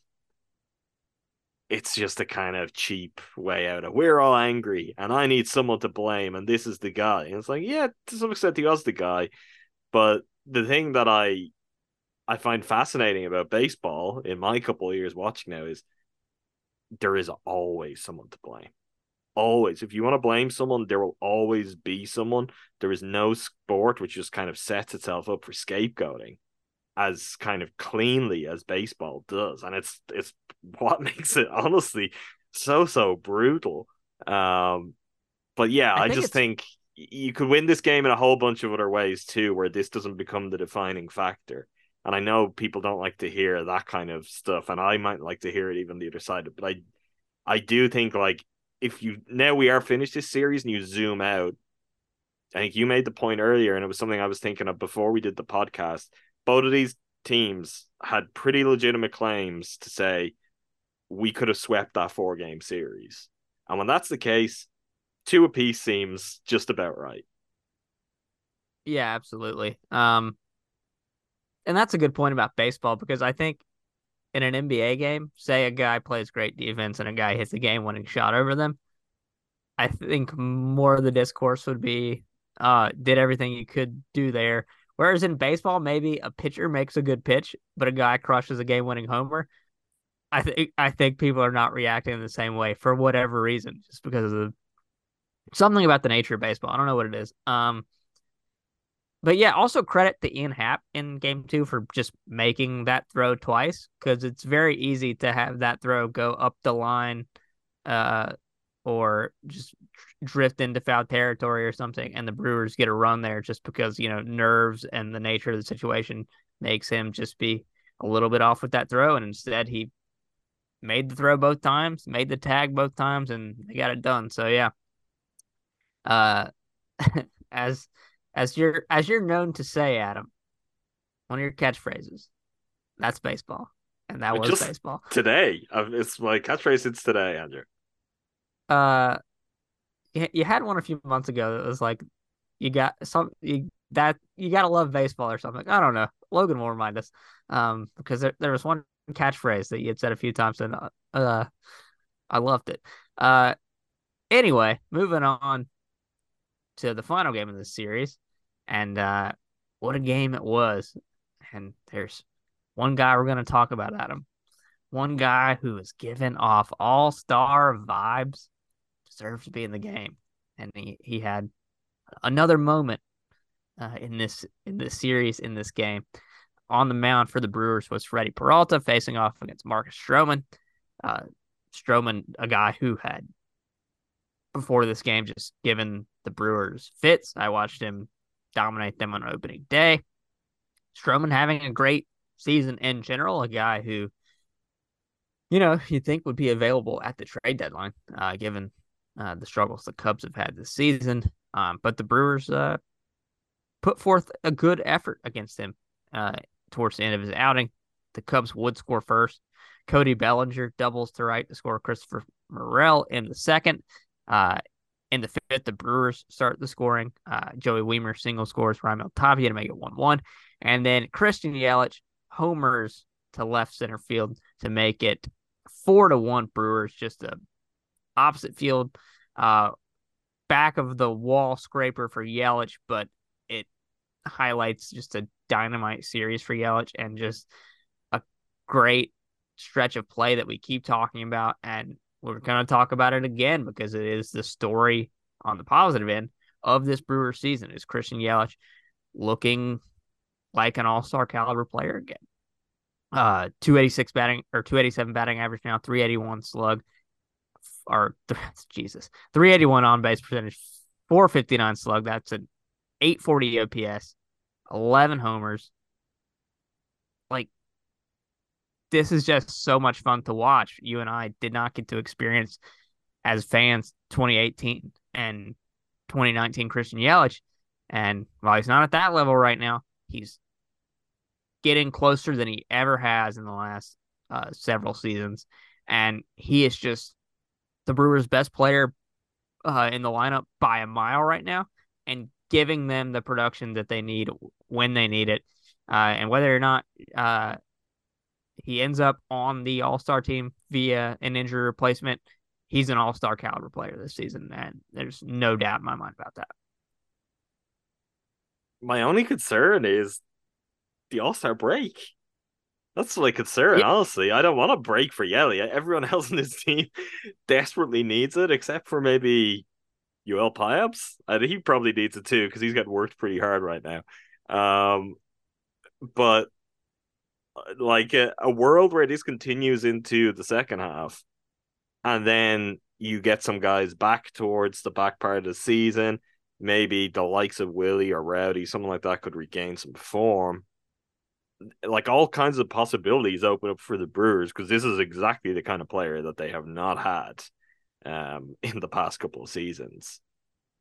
it's just a kind of cheap way out of we're all angry and I need someone to blame and this is the guy. And it's like, yeah, to some extent he was the guy. But the thing that I I find fascinating about baseball in my couple of years watching now is there is always someone to blame. Always. If you want to blame someone, there will always be someone. There is no sport which just kind of sets itself up for scapegoating as kind of cleanly as baseball does. And it's it's what makes it honestly so so brutal. Um but yeah, I I, think just it's- think you could win this game in a whole bunch of other ways too, where this doesn't become the defining factor. And I know people don't like to hear that kind of stuff, and I might like to hear it even the other side. But I, I do think like if you now we are finished this series and you zoom out, I think you made the point earlier, and it was something I was thinking of before we did the podcast. Both of these teams had pretty legitimate claims to say we could have swept that four game series, and when that's the case, two apiece seems just about right. Yeah, absolutely. Um, and that's a good point about baseball because I think in an NBA game, say a guy plays great defense and a guy hits a game winning shot over them, I think more of the discourse would be uh did everything you could do there. Whereas in baseball, maybe a pitcher makes a good pitch, but a guy crushes a game winning homer. I think I think people are not reacting in the same way for whatever reason, just because of the, something about the nature of baseball. I don't know what it is. Um but yeah, also credit to Ian Happ in game two for just making that throw twice because it's very easy to have that throw go up the line uh, or just drift into foul territory or something, and the Brewers get a run there just because, you know, nerves and the nature of the situation makes him just be a little bit off with that throw. And instead, he made the throw both times, made the tag both times, and they got it done. So, yeah. Uh, as as you're as you're known to say, Adam, one of your catchphrases. That's baseball, and that was Just baseball. Today, it's my catchphrase. It's today, Andrew. Uh, you, you had one a few months ago that was like, you got some you, that you gotta love baseball or something. I don't know. Logan will remind us, um, because there, there was one catchphrase that you had said a few times, and uh, uh I loved it. Uh, anyway, moving on to the final game of the series, and uh, what a game it was! And there's one guy we're gonna talk about, Adam. One guy who is giving off all star vibes deserves to be in the game, and he he had another moment uh, in this in this series in this game. On the mound for the Brewers was Freddy Peralta facing off against Marcus Stroman. Uh, Stroman, a guy who had before this game just given the Brewers fits. I watched him dominate them on opening day. Stroman having a great season in general, a guy who, you know, you think would be available at the trade deadline, uh, given uh, the struggles the Cubs have had this season. Um, but the Brewers uh, put forth a good effort against him uh, towards the end of his outing. The Cubs would score first. Cody Bellinger doubles to right to score Christopher Morel in the second. In the fifth, the Brewers start the scoring. Uh, Joey Wiemer single scores Raimel Tapia to make it 1 1. And then Christian Yelich homers to left center field to make it 4 to 1 Brewers. Just a opposite field, uh, back of the wall scraper for Yelich, but it highlights just a dynamite series for Yelich and just a great stretch of play that we keep talking about. And we're going to talk about it again because it is the story on the positive end of this Brewer season is Christian Yelich looking like an all-star caliber player again. Uh 286 batting or 287 batting average now, 381 slug or Jesus, 381 on base percentage, 459 slug. That's an 840 OPS, 11 homers. Like this is just so much fun to watch. You and I did not get to experience as fans 2018 and 2019 Christian Yelich. And while he's not at that level right now, he's getting closer than he ever has in the last uh, several seasons. And he is just the Brewers' best player uh, in the lineup by a mile right now and giving them the production that they need when they need it. Uh, and whether or not uh, he ends up on the All Star team via an injury replacement, he's an All Star caliber player this season, and there's no doubt in my mind about that. My only concern is the All Star break. That's my only concern, Yeah. honestly. I don't want a break for Yelly. Everyone else in this team desperately needs it, except for maybe Yoel Payamps. I think he probably needs it too because he's getting worked pretty hard right now. Um, but like a, a world where this continues into the second half, and then you get some guys back towards the back part of the season. Maybe the likes of Willie or Rowdy, someone like that, could regain some form. Like all kinds of possibilities open up for the Brewers because this is exactly the kind of player that they have not had um, in the past couple of seasons.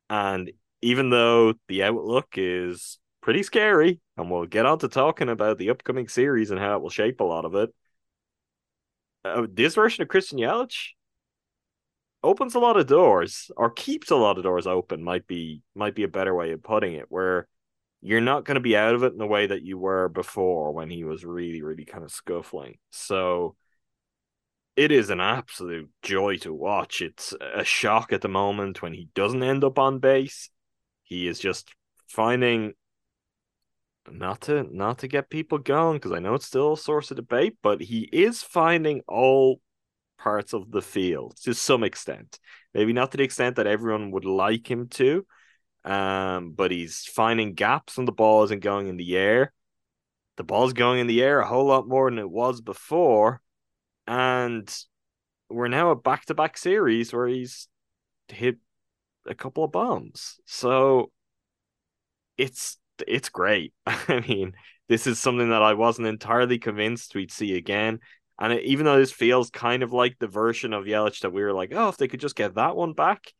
And even though the outlook is pretty scary, and we'll get on to talking about the upcoming series and how it will shape a lot of it, uh, this version of Christian Yelich opens a lot of doors or keeps a lot of doors open might be might be a better way of putting it where you're not going to be out of it in the way that you were before when he was really, really kind of scuffling. So it is an absolute joy to watch. It's a shock at the moment when he doesn't end up on base. He is just finding not to not to get people going because I know it's still a source of debate, but he is finding all parts of the field to some extent. Maybe not to the extent that everyone would like him to, um, but he's finding gaps and the ball isn't going in the air. The ball's going in the air a whole lot more than it was before, and we're now a back-to-back series where he's hit a couple of bombs. So it's it's great. I mean, this is something that I wasn't entirely convinced we'd see again. And it, even though this feels kind of like the version of Yelich that we were like, oh, if they could just get that one back,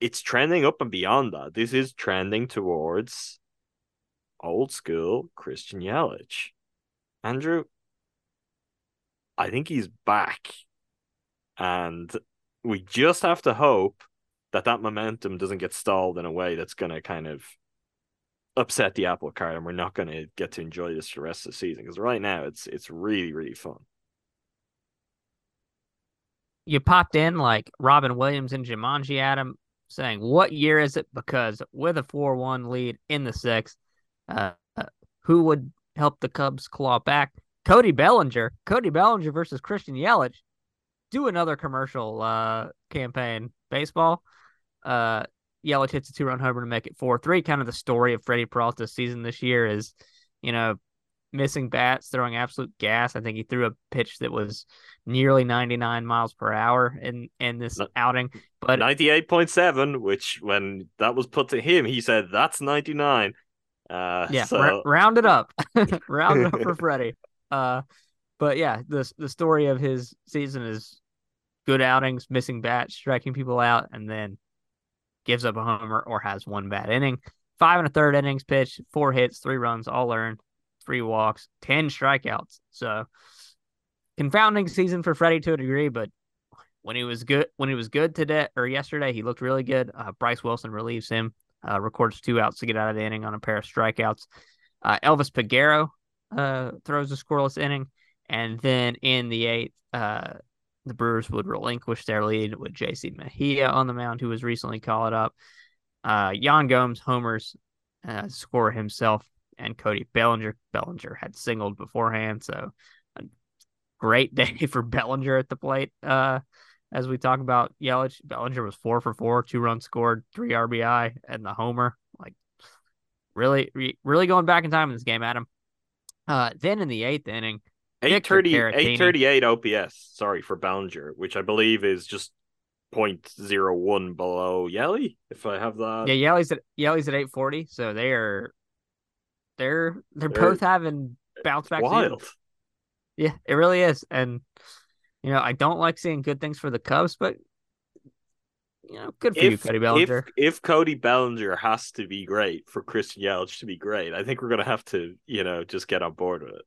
it's trending up and beyond that. This is trending towards old school Christian Yelich. Andrew, I think he's back. And we just have to hope that that momentum doesn't get stalled in a way that's going to kind of upset the apple cart and we're not going to get to enjoy this the rest of the season because right now it's it's really really fun you popped in like Robin Williams and Jumanji Adam saying, "What year is it?" Because with a four-one lead in the sixth, uh, who would help the Cubs claw back? Cody Bellinger. Cody Bellinger versus Christian Yelich. Do another commercial uh, campaign. Baseball. Uh, Yelich hits a two-run homer to make it four-three. Kind of the story of Freddy Peralta's season this year is, you know, missing bats, throwing absolute gas. I think he threw a pitch that was nearly 99 miles per hour in in this outing. But 98.7, which when that was put to him, he said that's 99. Uh, yeah, so... r- round it up, round it up for Freddy. Uh, but yeah, the the story of his season is good outings, missing bats, striking people out, and then gives up a homer or has one bad inning. Five and a third innings pitched, four hits, three runs, all earned three walks, 10 strikeouts. So confounding season for Freddy to a degree, but when he was good, when he was good today or yesterday, he looked really good. Uh, Bryce Wilson relieves him, uh, records two outs to get out of the inning on a pair of strikeouts. Uh, Elvis Peguero uh, throws a scoreless inning, and then in the eighth, uh, the Brewers would relinquish their lead with J.C. Mejia on the mound, who was recently called up. Uh, Yan Gomes homers, score himself and Cody Bellinger. Bellinger had singled beforehand, so a great day for Bellinger at the plate. Uh, as we talk about Yelich, Bellinger was four for four, two runs scored, three RBI, and the homer. Like, really, really going back in time in this game, Adam. Uh, then in the eighth inning, 830, 838 OPS, sorry, for Bellinger, which I believe is just 0.01 below Yelly, if I have that. Yeah, Yelly's at Yelly's at 840, so they are they're they're, they're both having bounce back. Wild. Seasons. Yeah, it really is. And you know, I don't like seeing good things for the Cubs, but you know, good for if, you, Cody Bellinger. If, if Cody Bellinger has to be great for Christian Yelich to be great, I think we're gonna have to, you know, just get on board with it.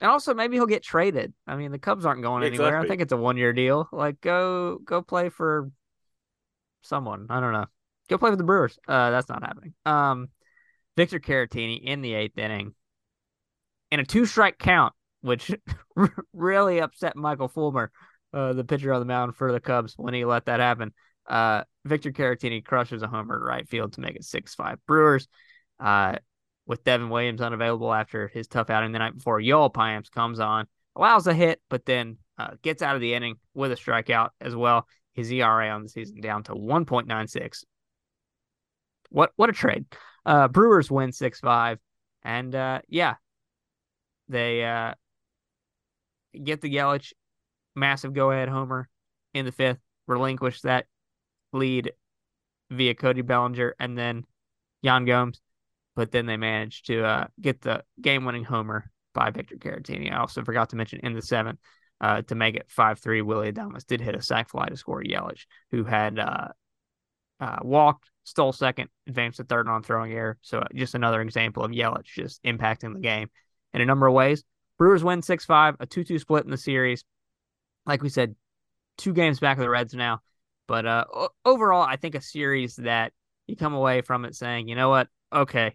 And also maybe he'll get traded. I mean, the Cubs aren't going anywhere. I think it's a one year deal. Like go go play for someone. I don't know. Go play for the Brewers. Uh that's not happening. Um Victor Caratini in the eighth inning in a two strike count, which really upset Michael Fulmer, uh, the pitcher on the mound for the Cubs, when he let that happen. Uh, Victor Caratini crushes a homer right field to make it 6 5 Brewers. Uh, with Devin Williams unavailable after his tough outing the night before, Yoel Payamps comes on, allows a hit, but then uh, gets out of the inning with a strikeout as well. His ERA on the season down to 1.96. What what a trade. Uh, Brewers win six five, and uh, yeah, they uh, get the Yelich massive go ahead homer in the fifth, relinquish that lead via Cody Bellinger and then Yan Gomes, but then they managed to uh, get the game winning homer by Victor Caratini. I also forgot to mention in the seventh. Uh, to make it 5 3, Willy Adames did hit a sac fly to score Yelich, who had uh, uh, walked, stole second, advanced to third on throwing error. So uh, just another example of Yelich just impacting the game in a number of ways. Brewers win 6 5, a 2 2 split in the series. Like we said, two games back of the Reds now. But uh, overall, I think a series that you come away from it saying, you know what? Okay,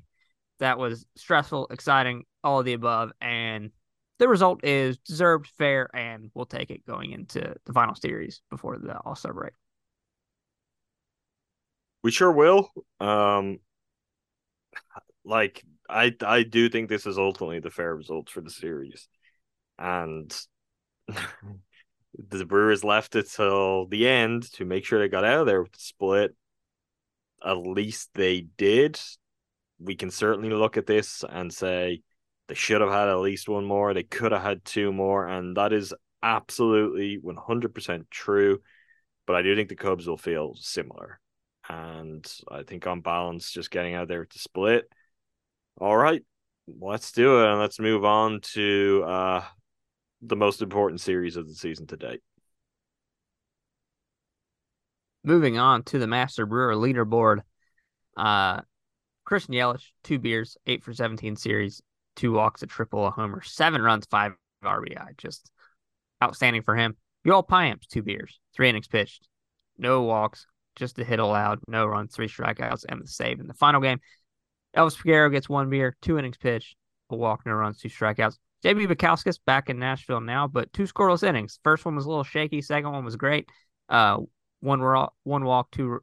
that was stressful, exciting, all of the above, and the result is deserved, fair, and we'll take it going into the final series before the All Star break. We sure will. Um, like I I do think this is ultimately the fair result for the series, and the Brewers left it till the end to make sure they got out of there with the split. At least they did. We can certainly look at this and say they should have had at least one more. They could have had two more, and that is absolutely one hundred percent true. But I do think the Cubs will feel similar, and I think on balance, just getting out there to split. All right, let's do it, and let's move on to uh, the most important series of the season to date. Moving on to the Master Brewer leaderboard. Uh, Christian Yelich, two beers, eight for 17 series, two walks, a triple, a homer, seven runs, five RBI. Just outstanding for him. Yoel Payamps, two beers, three innings pitched, no walks, just a hit allowed, no runs, three strikeouts, and the save in the final game. Elvis Peguero gets one beer, two innings pitched, a walk, no runs, two strikeouts. JB Bukauskas back in Nashville now, but two scoreless innings. First one was a little shaky. Second one was great. Uh, one one walk, two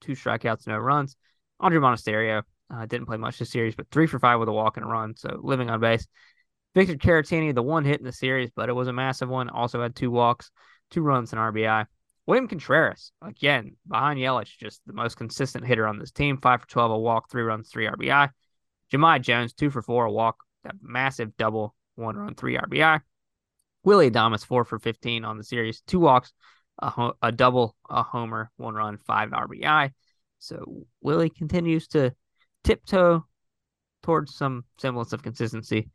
two strikeouts, no runs. Andruw Monasterio uh, didn't play much this series, but three for five with a walk and a run, so living on base. Victor Caratini, the one hit in the series, but it was a massive one. Also had two walks, two runs, and RBI. William Contreras, again, behind Yelich, just the most consistent hitter on this team. Five for 12, a walk, three runs, three RBI. Jahmai Jones, two for four, a walk, a massive double, one run, three RBI. Willy Adames, four for 15 on the series, two walks, a, ho- a double, a homer, one run, five RBI. So Willie continues to tiptoe towards some semblance of consistency.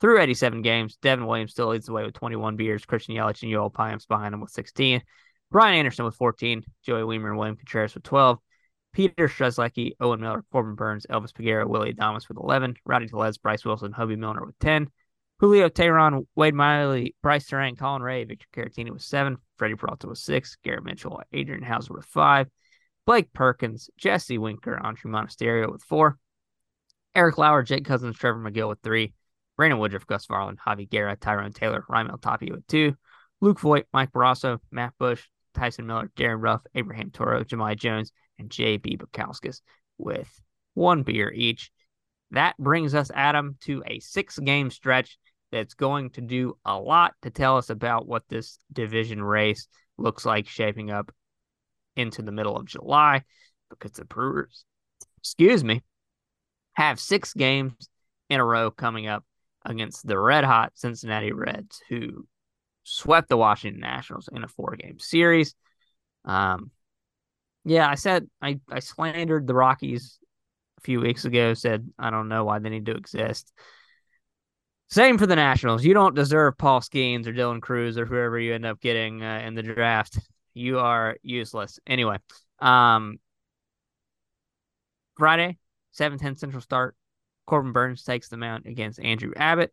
Through 87 games, Devin Williams still leads the way with 21 beers. Christian Yelich and Yoel Payamps behind him with 16. Brian Anderson with 14. Joey Wiemer and William Contreras with 12. Peter Strzelecki, Owen Miller, Corbin Burnes, Elvis Peguero, Willy Adames with 11. Rowdy Tellez, Bryce Wilson, Hoby Milner with 10. Julio Teheran, Wade Miley, Brice Turang, Colin Rea, Victor Caratini with 7. Freddy Peralta with 6. Garrett Mitchell, Adrian Houser with 5. Blake Perkins, Jesse Winker, Andruw Monasterio with 4. Eric Lauer, Jake Cousins, Trevor Megill with 3. Brandon Woodruff, Gus Varland, Javi Guerra, Tyrone Taylor, Raimel Tapia with 2. Luke Voit, Mike Brosseau, Matt Bush, Tyson Miller, Darin Ruf, Abraham Toro, Jahmai Jones, and JB Bukauskas with one beer each. That brings us, Adam, to a six game stretch that's going to do a lot to tell us about what this division race looks like shaping up into the middle of July because the Brewers, excuse me, have six games in a row coming up against the red hot Cincinnati Reds, who swept the Washington Nationals in a four game series. Um, yeah, I said I, I slandered the Rockies a few weeks ago, said I don't know why they need to exist. Same for the Nationals. You don't deserve Paul Skenes or Dylan Crews or whoever you end up getting uh, in the draft. You are useless. Anyway, um, Friday, 7-10 Central start. Corbin Burnes takes the mount against Andrew Abbott.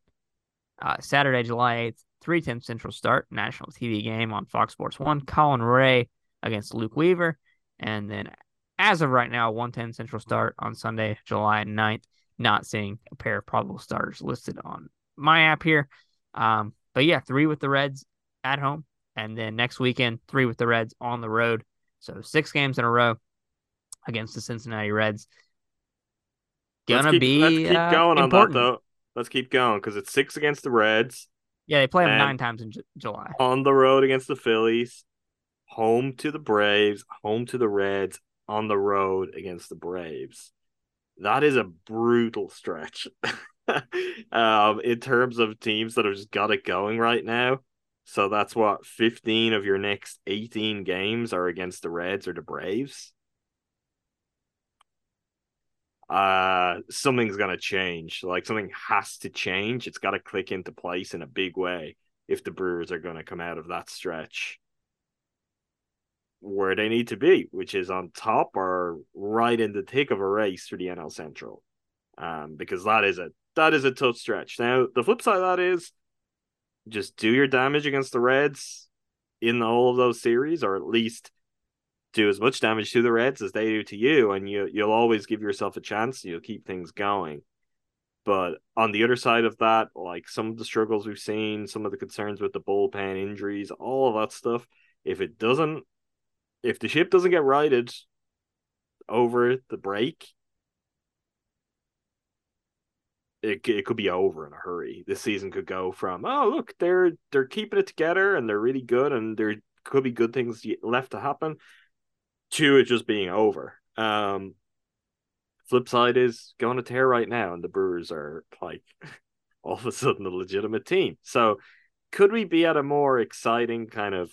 Uh, Saturday, July 8th, 310 Central start, national TV game on Fox Sports 1. Colin Rea against Luke Weaver. And then, as of right now, 110 Central start on Sunday, July 9th. Not seeing a pair of probable starters listed on my app here. Um, but yeah, three with the Reds at home. And then next weekend, three with the Reds on the road. So six games in a row against the Cincinnati Reds. Gonna let's keep, be let's keep uh, going important. on that though. Let's keep going because it's six against the Reds Yeah, they play them nine times in Ju- July. on the road against the Phillies, home to the Braves, home to the Reds, on the road against the Braves. That is a brutal stretch. um, in terms of teams that have just got it going right now. So that's what 15 of your next 18 games are against the Reds or the Braves. Uh something's gonna change. Like something has to change. It's gotta click into place in a big way if the Brewers are gonna come out of that stretch where they need to be, which is on top or right in the thick of a race for the NL Central. Um, because that is a that is a tough stretch. Now the flip side of that is just do your damage against the Reds in all of those series, or at least do as much damage to the Reds as they do to you, and you you'll always give yourself a chance. You'll keep things going. But on the other side of that, like some of the struggles we've seen, some of the concerns with the bullpen injuries, all of that stuff, if it doesn't, if the ship doesn't get righted over the break, it, it could be over in a hurry. This season could go from oh look they're they're keeping it together and they're really good and there could be good things left to happen to it just being over. Um, flip side is going to tear right now, and the Brewers are like all of a sudden a legitimate team. So could we be at a more exciting kind of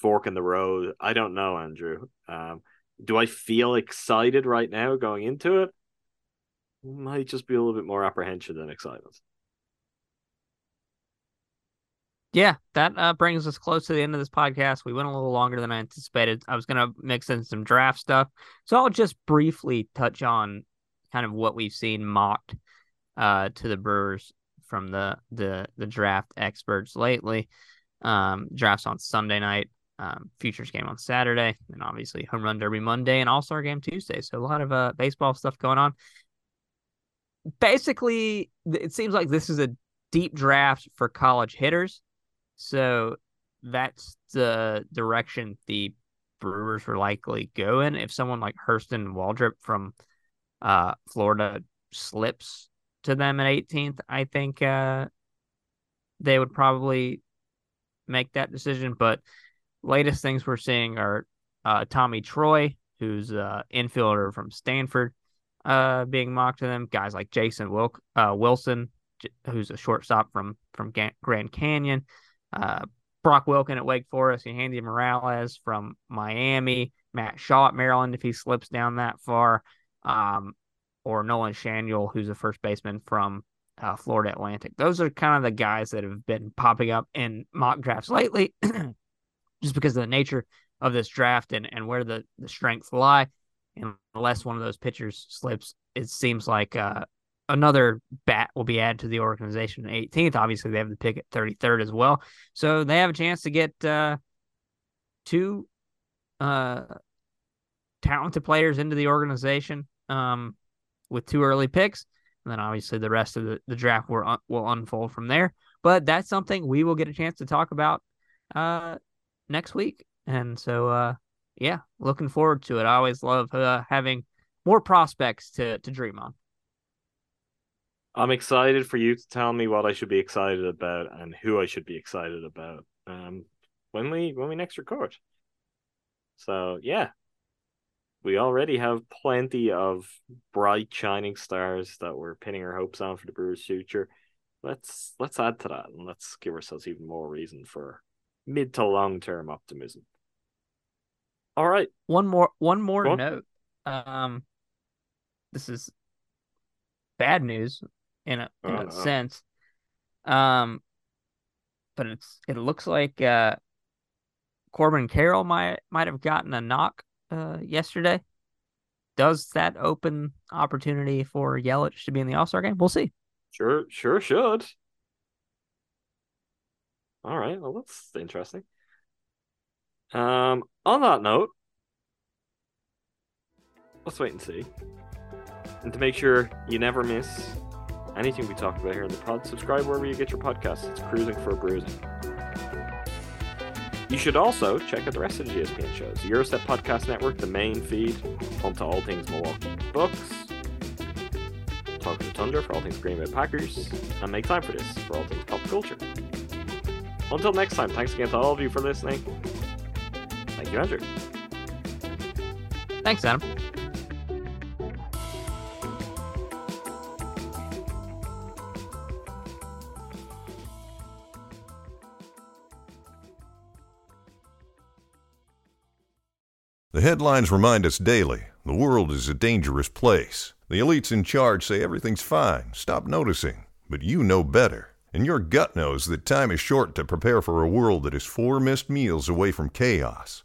fork in the road? I don't know, Andrew. Um, do I feel excited right now going into it? Might just be a little bit more apprehension than excitement. Yeah, that uh, brings us close to the end of this podcast. We went a little longer than I anticipated. I was going to mix in some draft stuff. So I'll just briefly touch on kind of what we've seen mocked uh, to the Brewers from the, the, the draft experts lately. Um, drafts on Sunday night, um, futures game on Saturday, and obviously home run derby Monday and All Star game Tuesday. So a lot of uh, baseball stuff going on. Basically, it seems like this is a deep draft for college hitters so that's the direction the Brewers were likely going. If someone like Hurston Waldrep from uh, Florida slips to them at 18th, I think uh, they would probably make that decision. But latest things we're seeing are uh, Tommy Troy, who's an infielder from Stanford, uh, being mocked to them. Guys like Jason Wilk, uh, Wilson, who's a shortstop from from Grand Canyon uh, Brock Wilken at Wake Forest, and Andy Morales from Miami, Matt Shaw at Maryland if he slips down that far, um, or Nolan Schanuel, who's a first baseman from uh, Florida Atlantic. Those are kind of the guys that have been popping up in mock drafts lately, just because of the nature of this draft and, and where the, the strengths lie. Unless one of those pitchers slips, it seems like uh, another bat will be added to the organization 18th. Obviously, they have the pick at 33rd as well. So they have a chance to get uh, two uh, talented players into the organization um, with two early picks. And then obviously the rest of the, the draft will, un- will unfold from there. But that's something we will get a chance to talk about uh, next week. And so, uh, yeah, looking forward to it. I always love uh, having more prospects to, to dream on. I'm excited for you to tell me what I should be excited about and who I should be excited about um, when we when we next record. So yeah, we already have plenty of bright shining stars that we're pinning our hopes on for the Brewers' future. Let's let's add to that and let's give ourselves even more reason for mid to long term optimism. All right, one more one more note. Um, this is bad news in a in a uh-huh. sense. Um, but it's it looks like uh, Corbin Carroll might might have gotten a knock uh, yesterday. Does that open opportunity for Yelich to be in the All Star game? We'll see. Sure, sure should. All right, well that's interesting. Um, on that note, let's wait and see. And to make sure you never miss anything we talk about here in the pod, subscribe wherever you get your podcasts. It's Crewsing for a Brewsing. You should also check out the rest of the GSPN shows. Step Podcast Network, the main feed, home to all things Milwaukee Bucks, Talk of the Tundra for all things Green Bay Packers, and Make Time for This for all things pop culture. Until next time, thanks again to all of you for listening. Thank you, Andrew. Thanks, Adam. The headlines remind us daily the world is a dangerous place. The elites in charge say everything's fine, stop noticing. But you know better. And your gut knows that time is short to prepare for a world that is four missed meals away from chaos.